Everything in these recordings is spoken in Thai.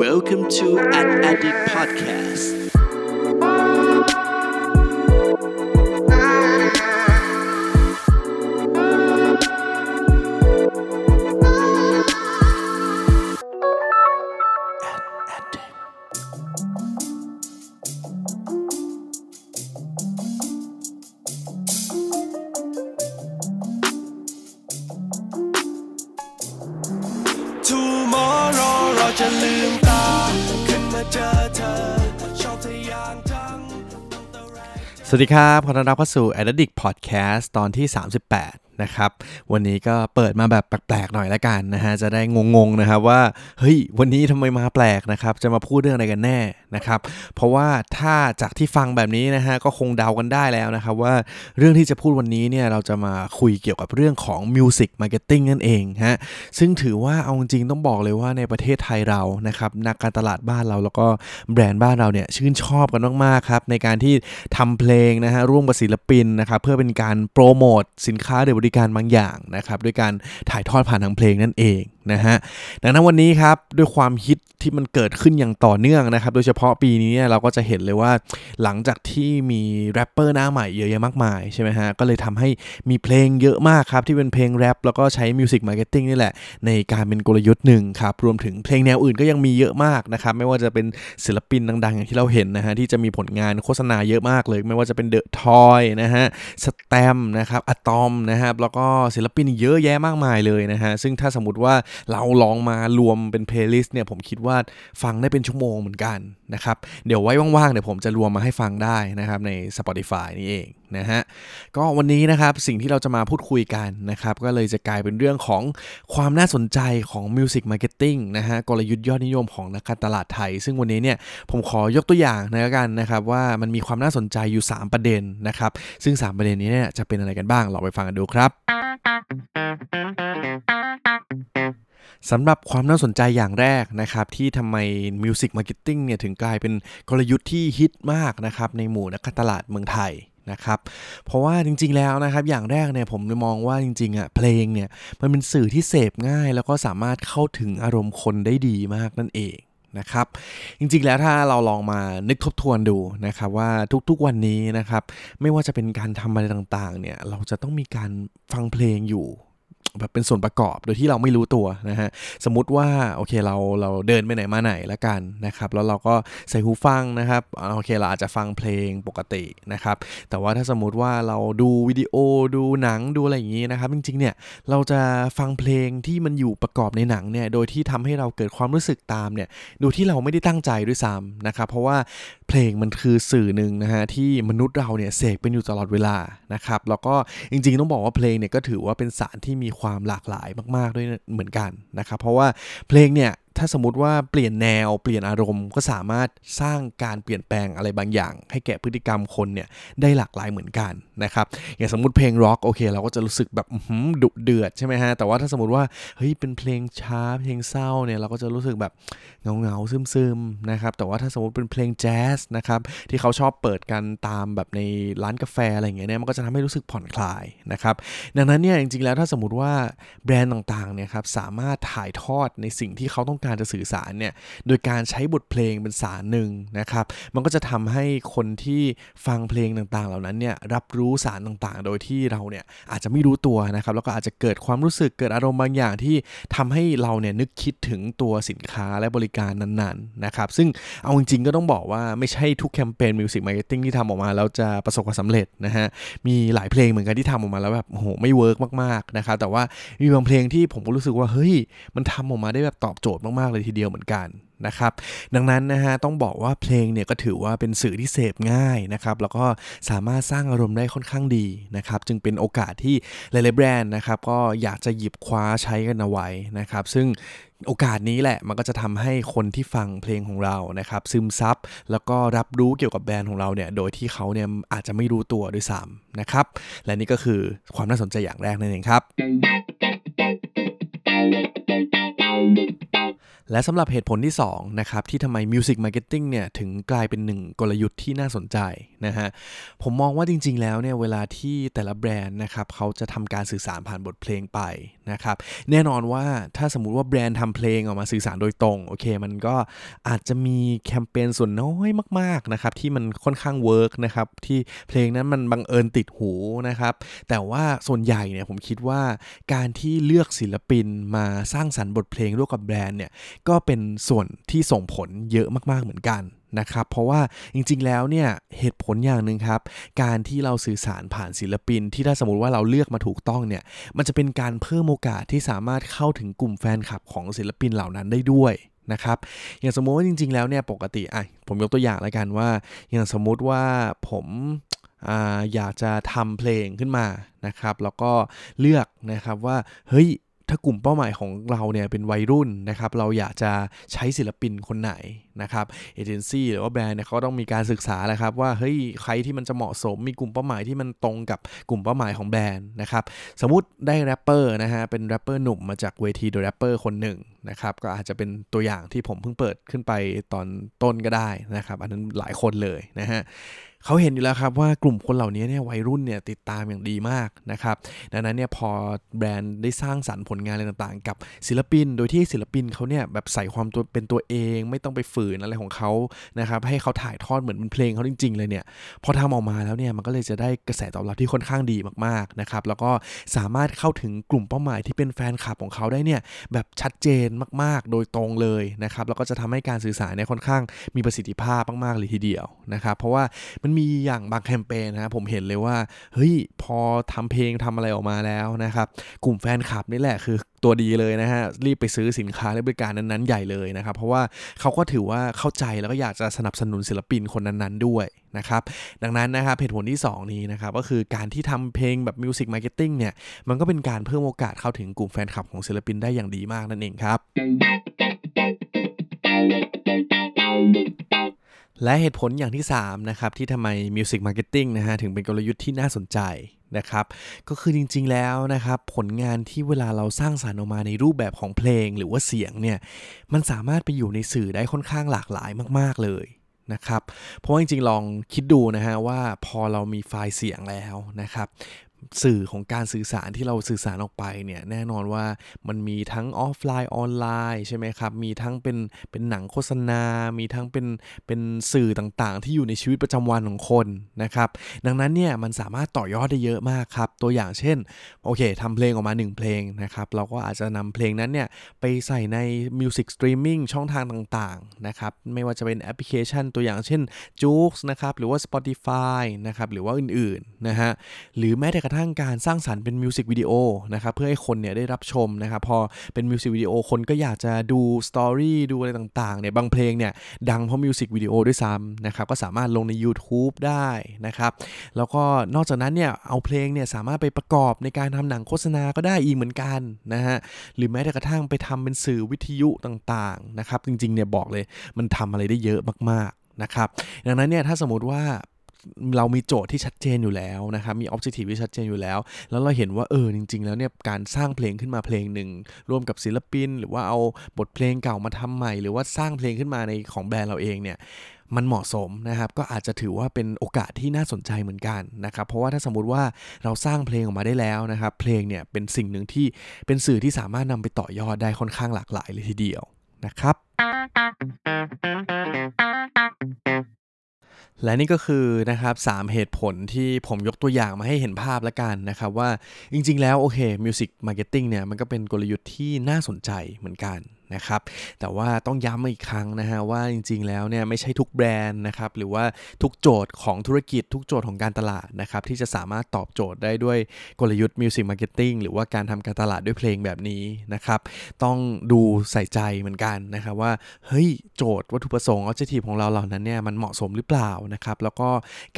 Welcome to an Addict Podcast. สวัสดีครับ ขอต้อนรับเข้าสู่ Addict Podcast ตอนที่ 38 นะครับ วันนี้ก็เปิดมาแบบแปลกๆหน่อยละกันนะฮะจะได้งงๆนะครับว่าเฮ้ยวันนี้ทำไมมาแปลกนะครับ จะมาพูดเรื่องอะไรกันแน่นะครับ เพราะว่าถ้าจากที่ฟังแบบนี้นะฮะก็คงเดากันได้แล้วนะครับว่าเรื่องที่จะพูดวันนี้เนี่ยเราจะมาคุยเกี่ยวกับเรื่องของ Music Marketing นั่นเองฮะซึ่งถือว่าเอาจริงๆต้องบอกเลยว่าในประเทศไทยเรานะครับนักการตลาดบ้านเราแล้วก็แบรนด์บ้านเราเนี่ยชื่นชอบกันมากๆครับในการที่ทำเพลงนะฮะร่วมกับศิลปินนะครับเพื่อเป็นการโปรโมทสินค้าหรือบริการบางอย่างนะครับด้วยการถ่ายทอดผ่านทางเพลงนั่นเองนะฮะดังนั้นวันนี้ครับด้วยความฮิตที่มันเกิดขึ้นอย่างต่อเนื่องนะครับ โดยเฉพาะปีนี้เนี่ยเราก็จะเห็นเลยว่าหลังจากที่มีแรปเปอร์หน้าใหม่เยอะแยะมากมายใช่ไหมฮะก็เลยทำให้มีเพลงเยอะมากครับที่เป็นเพลงแรปแล้วก็ใช้ music marketing นี่แหละ ในการเป็นกลยุทธ์หนึ่งครับรวมถึงเพลงแนวอื่นก็ยังมีเยอะมากนะครับไม่ว่าจะเป็นศิลปินดังๆ อย่างที่เราเห็นนะฮะที่จะมีผลงานโฆษณาเยอะมากเลย ไม่ว่าจะเป็น The Toys นะฮะสแตมป์นะครับอะตอมนะครับแล้วก็ศิลปินเยอะแยะมากมายเลยนะฮะ ซึ่งถ้าสมมติว่าเราลองมารวมเป็น playlist เนี่ยผมคิดว่าฟังได้เป็นชั่วโมงเหมือนกันนะครับ เดี๋ยวไว้ว่างๆเดี๋ยวผมจะรวมมาให้ฟังได้นะครับใน Spotify นี่เอง นะฮะก็วันนี้นะครับสิ่งที่เราจะมาพูดคุยกันนะครับก็เลยจะกลายเป็นเรื่องของความน่าสนใจของ Music Marketing นะฮะกลยุทธ์ยอดนิยมของนักการตลาดไทย ซึ่งวันนี้เนี่ยผมขอยกตัวอย่างนะกันนะครับว่ามันมีความน่าสนใจอยู่ 3 ประเด็นนะครับซึ่ง 3 ประเด็นนี้เนี่ยจะเป็นอะไรกันบ้างเราไปฟังกันดูครับสำหรับความน่าสนใจอย่างแรกนะครับที่ทำไม Music Marketing เนี่ยถึงกลายเป็นกลยุทธ์ที่ฮิตมากนะครับในหมู่นักการตลาดเมืองไทย นะครับเพราะว่าจริงๆแล้วนะครับอย่างแรกเนี่ยผมมองว่าจริงๆอะเพลงเนี่ยมันเป็นสื่อที่เสพง่าย แล้วก็สามารถเข้าถึงอารมณ์คนได้ดีมากนั่นเองนะครับจริงๆแล้วถ้าเราลองมานึกทบทวนดูนะครับว่าทุกๆวันนี้นะครับไม่ว่าจะเป็นการทำอะไรต่างๆเนี่ยเราจะต้องมีการฟังเพลงอยู่ แบบเป็นส่วนประกอบโดยที่เราไม่รู้ตัวนะฮะสมมติว่าโอเคเราเราเดินไปไหนมาไหนละกันนะครับแล้วเราก็ใส่หูฟังนะครับโอเคเราอาจจะฟังเพลงปกตินะครับแต่ว่าถ้าสมมติว่าเราดูวิดีโอดูหนังดูอะไรอย่างนี้นะครับจริงๆเนี่ยเราจะฟังเพลงที่มันอยู่ประกอบในหนังเนี่ยโดยที่ทำให้เราเกิดความรู้สึกตามเนี่ยโดยที่เราไม่ได้ตั้งใจด้วยซ้ำนะครับเพราะว่าเพลงมันคือสื่อหนึ่งนะฮะที่มนุษย์เราเนี่ยเสกเป็นอยู่ตลอดเวลานะครับแล้วก็จริงๆต้องบอกว่าเพลงเนี่ยก็ถือว่าเป็นสารที่มีความหลากหลายมาก ๆ ด้วยเหมือนกันนะครับ เพราะว่าเพลงเนี่ยถ้าสมมติว่าเปลี่ยนแนวเปลี่ยนอารมณ์ ก็สามารถสร้างการเปลี่ยนแปลงอะไรบางอย่าง ให้แก่พฤติกรรมคนเนี่ยได้หลากหลายเหมือนกันนะครับอย่างสมมติเพลงร็อกโอเคเราก็จะรู้สึกแบบดุเดือดใช่ไหมฮะแต่ว่าถ้าสมมติว่าเฮ้ยเป็นเพลงช้าเพลงเศร้าเนี่ยเราก็จะรู้สึกแบบเงาเงาๆซึมนะครับแต่ว่าถ้าสมมติเป็นเพลงแจ๊สนะครับที่เขาชอบเปิดกันตามแบบในร้านกาแฟอะไรอย่างเงี้ยเนี่ยมันก็จะทำให้รู้สึกผ่อนคลายนะครับดังนั้นเนี่ยจริงๆแล้วถ้าสมมติว่าแบรนด์ต่างๆเนี่ยครับสามารถถ่ายทอดในสิ่งที่เขาต้องการจะสื่อสารเนี่ยโดยการใช้บทเพลงเป็นสารหนึ่งนะครับ มันก็จะทำให้คนที่ฟังเพลงต่างๆ เหล่านั้นเนี่ยรับรู้สารต่างๆ โดยที่เราเนี่ยอาจจะไม่รู้ตัวนะครับ แล้วก็อาจจะเกิดความรู้สึกเกิดอารมณ์บางอย่างที่ทำให้เราเนี่ยนึกคิดถึงตัวสินค้าและบริการนั้นๆนะครับ ซึ่งเอาจริงๆก็ต้องบอกว่าไม่ใช่ทุกแคมเปญ music marketing ที่ทำออกมาแล้วจะประสบความสำเร็จนะฮะมีหลายเพลงเหมือนกันที่ทำออกมาแล้วแบบโอ้โหไม่ work มากๆนะครับแต่ว่ามีบางเพลงที่ผมก็รู้สึกว่าเฮ้ยมันทำออกมาได้แบบตอบโจทย์มากๆเลยทีเดียวเหมือนกันนะครับดังนั้นนะฮะต้องบอกว่าเพลงเนี่ยก็ถือว่าเป็นสื่อที่เสพง่ายนะครับแล้วก็สามารถสร้างอารมณ์ได้ค่อนข้างดีนะครับจึงเป็นโอกาสที่หลายๆแบรนด์นะครับก็อยากจะหยิบคว้าใช้กันเอาไว้นะครับซึ่งโอกาสนี้แหละมันก็จะทำให้คนที่ฟังเพลงของเรานะครับซึมซับแล้วก็รับรู้เกี่ยวกับแบรนด์ของเราเนี่ยโดยที่เขาเนี่ยอาจจะไม่รู้ตัวด้วยซ้ำนะครับและนี่ก็คือความน่าสนใจอย่างแรกนั่นเองครับ และสำหรับเหตุผลที่2นะครับที่ทำไม Music Marketing เนี่ยถึงกลายเป็นหนึ่งกลยุทธ์ที่น่าสนใจนะฮะผมมองว่าจริงๆแล้วเนี่ยเวลาที่แต่ละแบรนด์นะครับเขาจะทำการสื่อสารผ่านบทเพลงไปนะครับแน่นอนว่าถ้าสมมติว่าแบรนด์ทำเพลงออกมาสื่อสารโดยตรงโอเค มันก็อาจจะมีแคมเปญส่วนน้อยมากๆนะครับที่มันค่อนข้าง work นะครับที่เพลงนั้นมันบังเอิญติดหูนะครับแต่ว่าส่วนใหญ่เนี่ยผมคิดว่าการที่เลือกศิลปินมาสร้างสรรค์บทเพลงร่วมกับแบรนด์เนี่ยก็เป็นส่วนที่ส่งผลเยอะมากๆเหมือนกันนะครับ เพราะว่าจริงๆแล้วเนี่ยเหตุผลอย่างหนึ่งครับ การที่เราสื่อสารผ่านศิลปิน ที่ถ้าสมมติว่าเราเลือกมาถูกต้องเนี่ย มันจะเป็นการเพิ่มโอกาสที่สามารถเข้าถึงกลุ่มแฟนคลับของศิลปินเหล่านั้นได้ด้วยนะครับอย่างสมมติว่าจริง ๆ แล้วเนี่ยปกติอะผมยกตัวอย่างแล้วกันว่า อย่างสมมุติว่าผมอาอยากจะทำเพลงขึ้นมานะครับ แล้วก็เลือกนะครับว่าเฮ้ย ถ้ากลุ่มเป้าหมายของเราเนี่ยเป็นวัยรุ่นนะครับเราอยากจะใช้ศิลปินคนไหนนะครับเอเจนซี่หรือว่าแบรนด์เนี่ยเขาต้องมีการศึกษาแหละครับว่าเฮ้ยใครที่มันจะเหมาะสมมีกลุ่มเป้าหมายที่มันตรงกับกลุ่มเป้าหมายของแบรนด์นะครับสมมติได้แรปเปอร์นะฮะเป็นแรปเปอร์หนุ่มมาจากเวที The Rapper คนหนึ่งนะครับ ก็อาจจะเป็นตัวอย่างที่ผมเพิ่งเปิดขึ้นไปตอนต้นก็ได้นะครับ อันนั้นหลายคนเลยนะฮะเขาเห็นอยู่แล้วครับว่ากลุ่มคนเหล่านี้เนี่ยวัยรุ่นเนี่ยติดตามอย่างดีมากนะครับ ดังนั้นเนี่ยพอแบรนด์ได้สร้างสรรค์ผลงานอะไรต่างๆ กับศิลปิน โดยที่ศิลปินเขาเนี่ยแบบใส่ความตัวเป็นตัวเอง ไม่ต้องไปฝืนอะไรของเขานะครับให้เขาถ่ายทอดเหมือนเป็นเพลงเขาจริง ๆ เลยเนี่ยพอทำออกมาแล้วเนี่ยมันก็เลยจะได้กระแสตอบรับที่ค่อนข้างดีมากๆนะครับแล้วก็สามารถเข้าถึงกลุ่มเป้าหมายที่เป็นแฟนคลับของเขาได้เนี่ยแบบชัดเจนมาก ๆ โดยตรงเลยนะครับ แล้วก็จะทำให้การสื่อสารเนี่ยค่อนข้างมีประสิทธิภาพมาก ๆ เลยทีเดียวนะครับ เพราะว่ามันมีอย่างบางแคมเปญนะผมเห็นเลยว่า เฮ้ย พอทำเพลงทำอะไรออกมาแล้วนะครับ กลุ่มแฟนคลับนี่แหละคือ ตัวดีเลยนะฮะ รีบไปซื้อสินค้าและบริการนั้นๆใหญ่เลยนะครับ เพราะว่าเขาก็ถือว่าเข้าใจแล้วก็อยากจะสนับสนุนศิลปินคนนั้นๆด้วยนะครับ ดังนั้นนะครับเหตุผลที่ 2 นี้นะครับ ก็คือการที่ทำเพลงแบบ music marketing เนี่ย มันก็เป็นการเพิ่มโอกาสเข้าถึงกลุ่มแฟนคลับของศิลปินได้อย่างดีมากนั่นเองครับ และเหตุผลอย่างที่ 3 นะครับ ที่ทำไม Music Marketing นะฮะ ถึงเป็นกลยุทธ์ที่น่าสนใจนะครับ ก็คือจริงๆแล้วนะครับ ผลงานที่เวลาเราสร้างสรรค์ออกมาในรูปแบบของเพลงหรือว่าเสียงเนี่ย มันสามารถไปอยู่ในสื่อได้ค่อนข้างหลากหลายมาก ๆเลยนะครับเพราะว่าจริงๆ ลองคิดดูนะฮะว่าพอเรามีไฟล์เสียงแล้วนะครับ สื่อของการสื่อสารที่เราสื่อสารออกไปเนี่ยแน่นอนว่ามันมีทั้งออฟไลน์ออนไลน์ใช่ไหมครับมีทั้งเป็นเป็นหนังโฆษณา มีทั้งเป็นเป็นสื่อต่างๆ ที่อยู่ในชีวิตประจำวันของคนนะครับดังนั้นเนี่ยมันสามารถต่อยอดได้เยอะมากครับตัวอย่างเช่นโอเคทำเพลงออกมา 1 เพลงนะครับเราก็อาจจะนำเพลงนั้นเนี่ยไปใส่ใน music streaming ช่องทางต่างๆนะครับไม่ว่าจะเป็นแอปพลิเคชันตัวอย่างเช่น j o o x นะครับหรือว่า Spotify นะครับหรือว่าอื่นๆนะฮะหรือแม้แต่ระทั่งการสร้างสรรค์เป็น music video นะครับเพื่อให้คนเนี่ยได้รับชมนะครับพอเป็น music video คนก็อยากจะดู story ดูอะไรต่างๆเนี่ยบางเพลงเนี่ยดังเพราะ music video ด้วยซ้ำนะครับก็สามารถลงใน YouTube ได้นะครับแล้วก็นอกจากนั้นเนี่ยเอาเพลงเนี่ยสามารถไปประกอบในการทำหนังโฆษณาก็ได้อีกเหมือนกันนะฮะหรือแม้แต่กระทั่งไปทำเป็นสื่อวิทยุต่างๆนะครับจริงๆเนี่ยบอกเลยมันทำอะไรได้เยอะมากๆนะครับดังนั้นเนี่ยถ้าสมมติว่า เรามีโจทย์ที่ชัดเจนอยู่แล้วนะครับมีออบเจกตีฟที่ชัดเจนอยู่แล้ว แล้วเราเห็นว่าเออจริง ๆ แล้วเนี่ยการสร้างเพลงขึ้นมาเพลงหนึ่งร่วมกับศิลปิน หรือว่าเอาบทเพลงเก่ามาทำใหม่ หรือว่าสร้างเพลงขึ้นมาในของแบรนด์เราเองเนี่ยมันเหมาะสมนะครับก็อาจจะถือว่าเป็นโอกาสที่น่าสนใจเหมือนกันนะครับเพราะว่าถ้าสมมุติว่าเราสร้างเพลงออกมาได้แล้วนะครับเพลงเนี่ยเป็นสิ่งหนึ่งที่เป็นสื่อที่สามารถนำไปต่อยอดได้ค่อนข้างหลากหลายเลยทีเดียวนะครับ และนี่ก็คือนะครับ3 เหตุผลที่ผมยกตัวอย่างมาให้เห็นภาพละกันนะครับว่าจริงๆ แล้วโอเค music marketing เนี่ยมันก็เป็นกลยุทธ์ที่น่าสนใจเหมือนกัน นะครับ แต่ว่าต้องย้ำอีกครั้งนะฮะว่าจริงๆแล้วเนี่ยไม่ใช่ทุกแบรนด์นะครับหรือว่าทุกโจทย์ของธุรกิจทุกโจทย์ของการตลาดนะครับที่จะสามารถตอบโจทย์ได้ด้วยกลยุทธ์ music marketing หรือว่าการทำการตลาดด้วยเพลงแบบนี้นะครับต้องดูใส่ใจเหมือนกันนะครับว่าเฮ้ยโจทย์วัตถุประสงค์ objective ของเราเหล่านั้นเนี่ยมันเหมาะสมหรือเปล่านะครับแล้วก็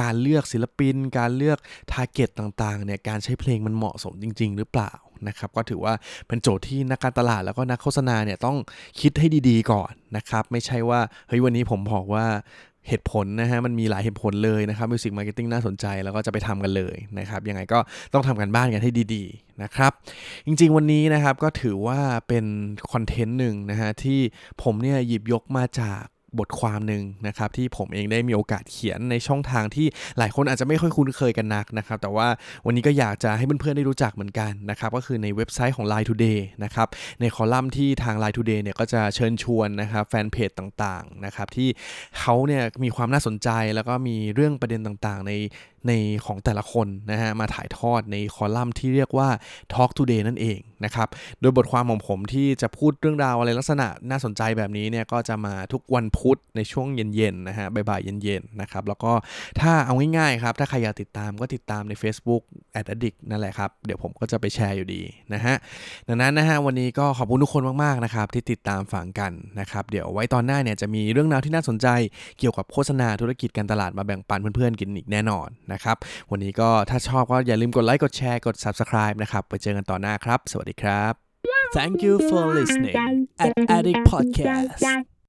การเลือกศิลปิน การเลือก target ต่างๆเนี่ยการใช้เพลงมันเหมาะสมจริง ๆ หรือเปล่า นะครับก็ถือว่าเป็นโจทย์ที่นักการตลาดแล้วก็นักโฆษณาเนี่ยต้องคิดให้ดีๆก่อนนะครับไม่ใช่ว่าเฮ้ยวันนี้ผมบอกว่าเหตุผลนะฮะมันมีหลายเหตุผลเลยนะครับ music marketing น่าสนใจแล้วก็จะไปทำกันเลยนะครับยังไงก็ต้องทำการบ้านกันให้ดีๆนะครับจริงๆวันนี้นะครับก็ถือว่าเป็น content หนึ่งนะฮะที่ผมเนี่ยหยิบยกมาจาก บทความหนึ่งนะครับที่ผมเองได้มีโอกาสเขียนในช่องทางที่หลายคนอาจจะไม่ค่อยคุ้นเคยกันนักนะครับ แต่ว่าวันนี้ก็อยากจะให้เพื่อนๆได้รู้จักเหมือนกันนะครับก็คือในเว็บไซต์ของ LINE TODAY นะครับในคอลัมน์ที่ทาง Line Today เนี่ยก็จะเชิญชวนนะครับแฟนเพจต่างๆนะครับที่เขาเนี่ยมีความน่าสนใจแล้วก็มีเรื่องประเด็นต่างๆ ในในของแต่ละคนนะฮะมาถ่ายทอดในคอลัมน์ที่เรียกว่า Talk Today นั่นเองนะครับ โดยบทความของผมที่จะพูดเรื่องราวอะไรลักษณะน่าสนใจแบบนี้เนี่ยก็จะมาทุกวันพุธในช่วงเย็นๆนะฮะบ่ายๆเย็นๆนะครับแล้วก็ถ้าเอาง่ายๆครับ ถ้าใครอยากติดตามก็ติดตามใน Facebook a d d i c t นั่นแหละครับ เดี๋ยวผมก็จะไปแชร์อยู่ดีนะฮะดังนั้นนะฮะวันนี้ก็ขอบคุณทุกคนมากๆนะครับที่ติดตามฟังกันนะครับเดี๋ยวไว้ตอนหน้าเนี่ยจะมีเรื่องราวที่น่าสนใจเกี่ยวกับโฆษณาธุรกิจการตลาดมาแบ่งปันเพื่อนๆกินอีกแน่นอนนะครับ วันนี้ก็ถ้าชอบก็อย่าลืมกดไลค์กดแชร์กด Subscribe นะครับไปเจอกันต่อหน้าครับ สวัสดีครับ Thank you for listening at Addict Podcast